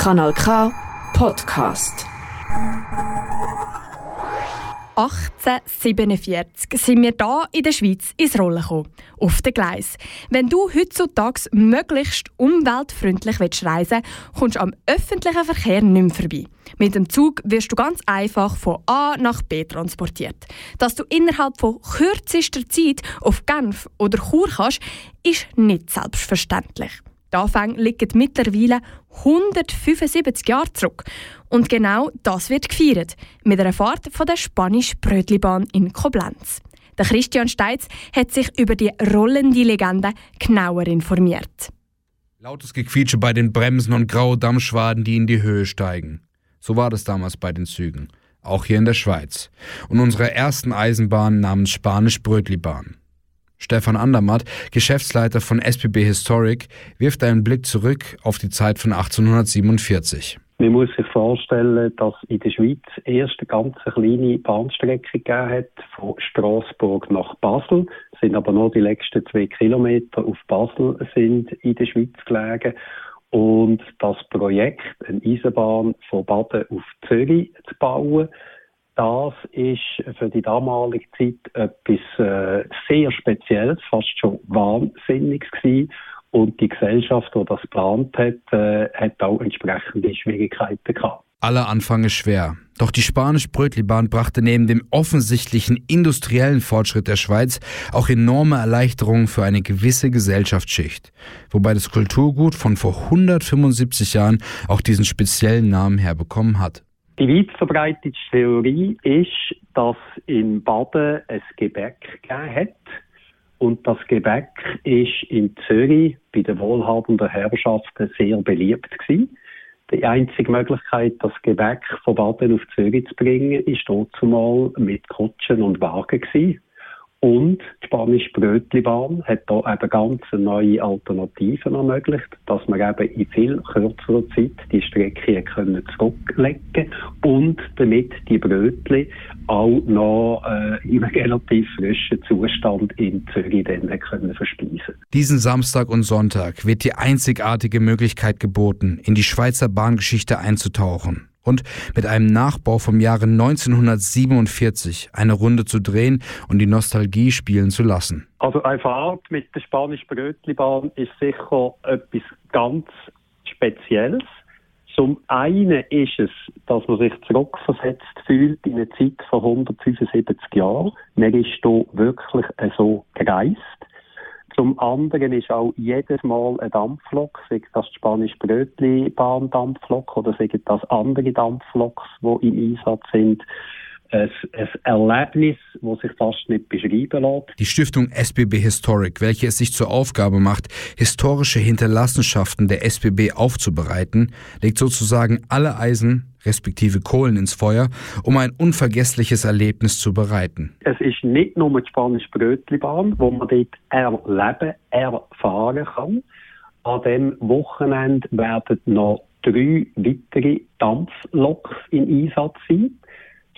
Kanal K Podcast. 1847 sind wir hier in der Schweiz ins Rollen gekommen. Auf den Gleis. Wenn du heutzutage möglichst umweltfreundlich reisen willst, kommst du am öffentlichen Verkehr nicht mehr vorbei. Mit dem Zug wirst du ganz einfach von A nach B transportiert. Dass du innerhalb von kürzester Zeit auf Genf oder Chur kannst, ist nicht selbstverständlich. Die Anfänge liegen mittlerweile 175 Jahre zurück. Und genau das wird gefeiert mit einer Fahrt von der spanischen Brötlibahn in Koblenz. Der Christian Steitz hat sich über die rollende Legende genauer informiert. Lautes Gequietsche bei den Bremsen und graue Dammschwaden, die in die Höhe steigen. So war das damals bei den Zügen. Auch hier in der Schweiz. Und unsere ersten Eisenbahn namens Spanisch Brötlibahn. Stefan Andermatt, Geschäftsleiter von SBB Historic, wirft einen Blick zurück auf die Zeit von 1847. Man muss sich vorstellen, dass in der Schweiz erst eine ganz kleine Bahnstrecke gegeben hat, von Straßburg nach Basel. Es sind aber nur die letzten zwei Kilometer auf Basel sind in der Schweiz gelegen. Und das Projekt, eine Eisenbahn von Baden auf Zürich zu bauen, das ist für die damalige Zeit etwas äh, sehr Spezielles, fast schon Wahnsinniges gewesen. Und die Gesellschaft, die das geplant hat, äh, hat auch entsprechende Schwierigkeiten gehabt. Aller Anfang ist schwer. Doch die Spanisch-Brötlibahn brachte neben dem offensichtlichen industriellen Fortschritt der Schweiz auch enorme Erleichterungen für eine gewisse Gesellschaftsschicht. Wobei das Kulturgut von vor 175 Jahren auch diesen speziellen Namen herbekommen hat. Die weit verbreitete Theorie ist, dass in Baden ein Gebäck gegeben hat. Und das Gebäck ist in Zürich bei den wohlhabenden Herrschaften sehr beliebt gewesen. Die einzige Möglichkeit, das Gebäck von Baden auf Zürich zu bringen, ist dort zumal mit Kutschen und Wagen gewesen. Und die spanische Brötlibahn hat da eben ganz neue Alternativen ermöglicht, dass man eben in viel kürzerer Zeit die Strecke können zurücklegen und damit die Brötli auch noch äh, in einem relativ frischen Zustand in Zürich dann können verspeisen. Diesen Samstag und Sonntag wird die einzigartige Möglichkeit geboten, in die Schweizer Bahngeschichte einzutauchen und mit einem Nachbau vom Jahre 1947 eine Runde zu drehen und die Nostalgie spielen zu lassen. Also eine Fahrt mit der spanischen Brötlibahn ist sicher etwas ganz Spezielles. Zum einen ist es, dass man sich zurückversetzt fühlt in eine Zeit von 175 Jahren. Man ist hier wirklich so gereist. Zum anderen ist auch jedes Mal eine Dampflok, sei das die spanische Brötli-Bahn-Dampflok oder sei das andere Dampfloks, die im Einsatz sind, ein, ein Erlebnis, das sich fast nicht beschreiben lässt. Die Stiftung SBB Historic, welche es sich zur Aufgabe macht, historische Hinterlassenschaften der SBB aufzubereiten, legt sozusagen alle Eisen respektive Kohlen ins Feuer, um ein unvergessliches Erlebnis zu bereiten. Es ist nicht nur die spanische Brötlibahn, wo man dort erleben, erfahren kann. An dem Wochenende werden noch drei weitere Dampfloks im Einsatz sein.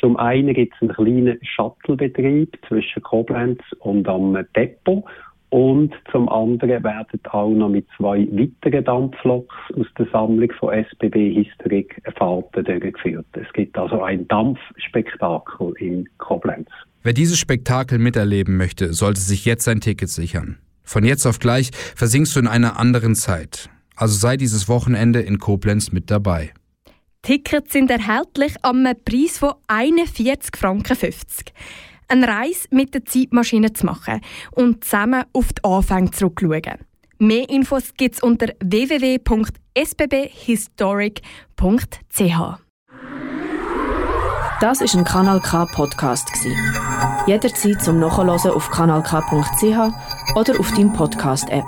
Zum einen gibt es einen kleinen Shuttlebetrieb zwischen Koblenz und am Depot. Und zum anderen werden auch noch mit zwei weiteren Dampfloks aus der Sammlung von SBB Historik Fahrten durchgeführt. Es gibt also ein Dampfspektakel in Koblenz. Wer dieses Spektakel miterleben möchte, sollte sich jetzt sein Ticket sichern. Von jetzt auf gleich versinkst du in einer anderen Zeit. Also sei dieses Wochenende in Koblenz mit dabei. Tickets sind erhältlich am Preis von 41,50 Franken. Eine Reise mit der Zeitmaschine zu machen und zusammen auf die Anfänge zurückzuschauen. Mehr Infos gibt es unter www.sbbhistoric.ch. Das ist ein Kanal K Podcast Jederzeit zum Nachhören auf kanalk.ch oder auf deinem Podcast App.